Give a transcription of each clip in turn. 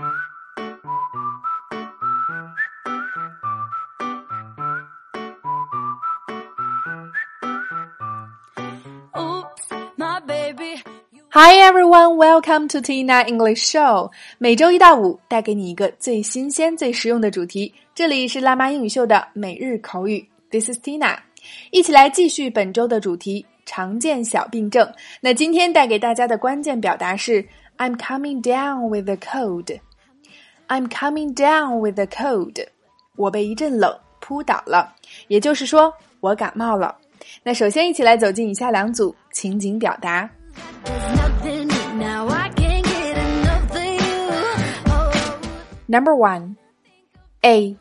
Oops, my baby. Hi everyone, welcome to Tina English Show。每周一到五带给你一个最新鲜、最实用的主题。这里是辣妈英语秀的每日口语。This is Tina。一起来继续本周的主题——常见小病症。那今天带给大家的关键表达是 "I'm coming down with a cold." I'm coming down with a cold. 我被一阵冷扑倒了，也就是说我感冒了。那首先一起来走进以下两组情景表达。Number one, A.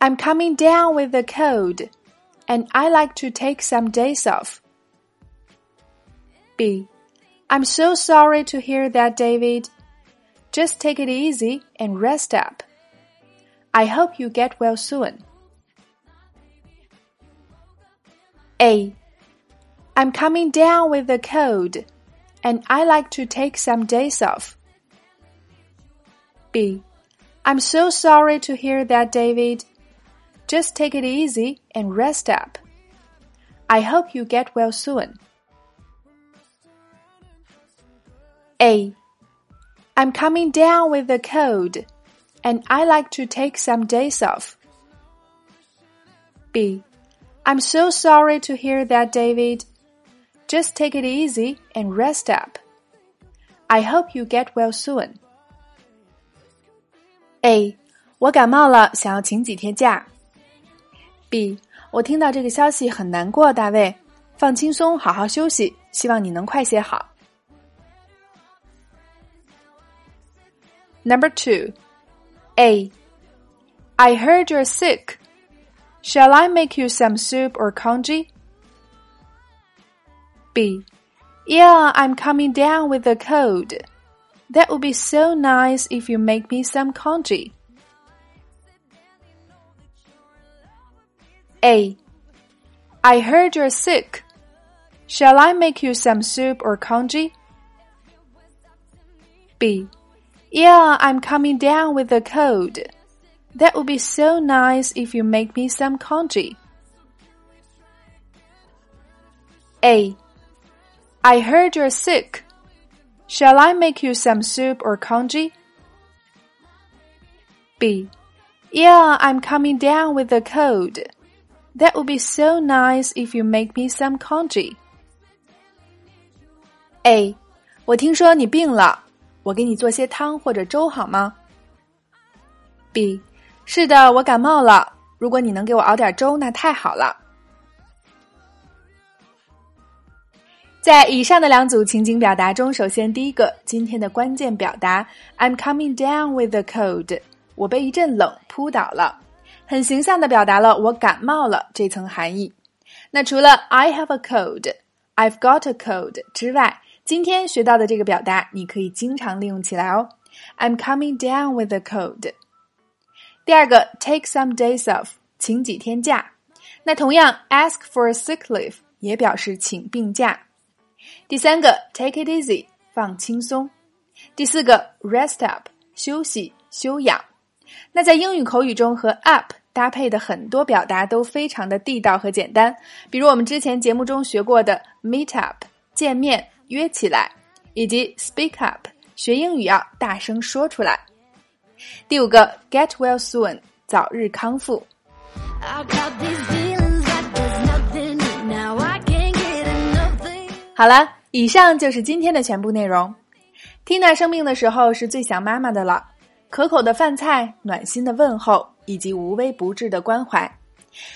I'm coming down with a cold, and I like to take some days off. B. I'm so sorry to hear that, David. Just take it easy and rest up. I hope you get well soon. A. I'm coming down with a cold, and I like to take some days off. B. I'm so sorry to hear that, David. Just take it easy and rest up. I hope you get well soon. A. I'm coming down with a cold, and I like to take some days off. B. I'm so sorry to hear that, David. Just take it easy and rest up. I hope you get well soon. A，我感冒了，想要请几天假。B，我听到这个消息很难过，大卫，放轻松，好好休息，希望你能快些好。 Number two, A. I heard you're sick. Shall I make you some soup or congee? B. Yeah, I'm coming down with a cold. That would be so nice if you make me some congee. A. I heard you're sick. Shall I make you some soup or congee? B. Yeah, I'm coming down with a cold. That would be so nice if you make me some congee. A. I heard you're sick. Shall I make you some soup or congee? B. Yeah, I'm coming down with a cold. That would be so nice if you make me some congee. A. 我听说你病了， 我给你做些汤或者粥好吗？B. 是的，我感冒了。如果你能给我熬点粥，那太好了。在以上的两组情景表达中，首先第一个今天的关键表达，I'm coming down with a cold，我被一阵冷扑倒了，很形象的表达了我感冒了这层含义。那除了 I have a cold，I've got a cold 之外，今天学到的这个表达你可以经常利用起来哦。I'm coming down with a cold。第二个 take some days off，请几天假。那同样 ask for a sick leave 也表示请病假。第三个，take it easy，放轻松；第四个，rest up，休息休养。那在英语口语中和 up 搭配的很多表达都非常的地道和简单，比如我们之前节目中学过的 meet up，见面约起来，以及 speak up，学英语要大声说出来。第五个，get well soon，早日康复。好了，以上就是今天的全部内容。Tina 生病的时候是最想妈妈的了，可口的饭菜、暖心的问候以及无微不至的关怀。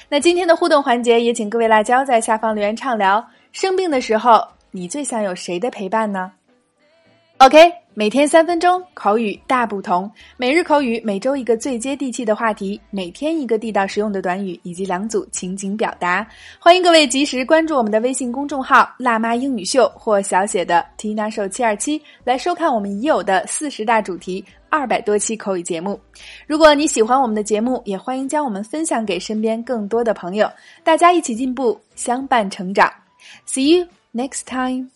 那今天的互动环节也请各位辣椒在下方留言畅聊。生病的时候，你最想有谁的陪伴呢？OK。每天三分钟口语大不同，每日口语每周一个最接地气的话题，每天一个地道实用的短语以及两组情景表达。欢迎各位及时关注我们的微信公众号“辣妈英语秀”或小写的 “Tina 手七二七”来收看我们已有的四十大主题、二百多期口语节目。如果你喜欢我们的节目，也欢迎将我们分享给身边更多的朋友，大家一起进步，相伴成长。See you next time.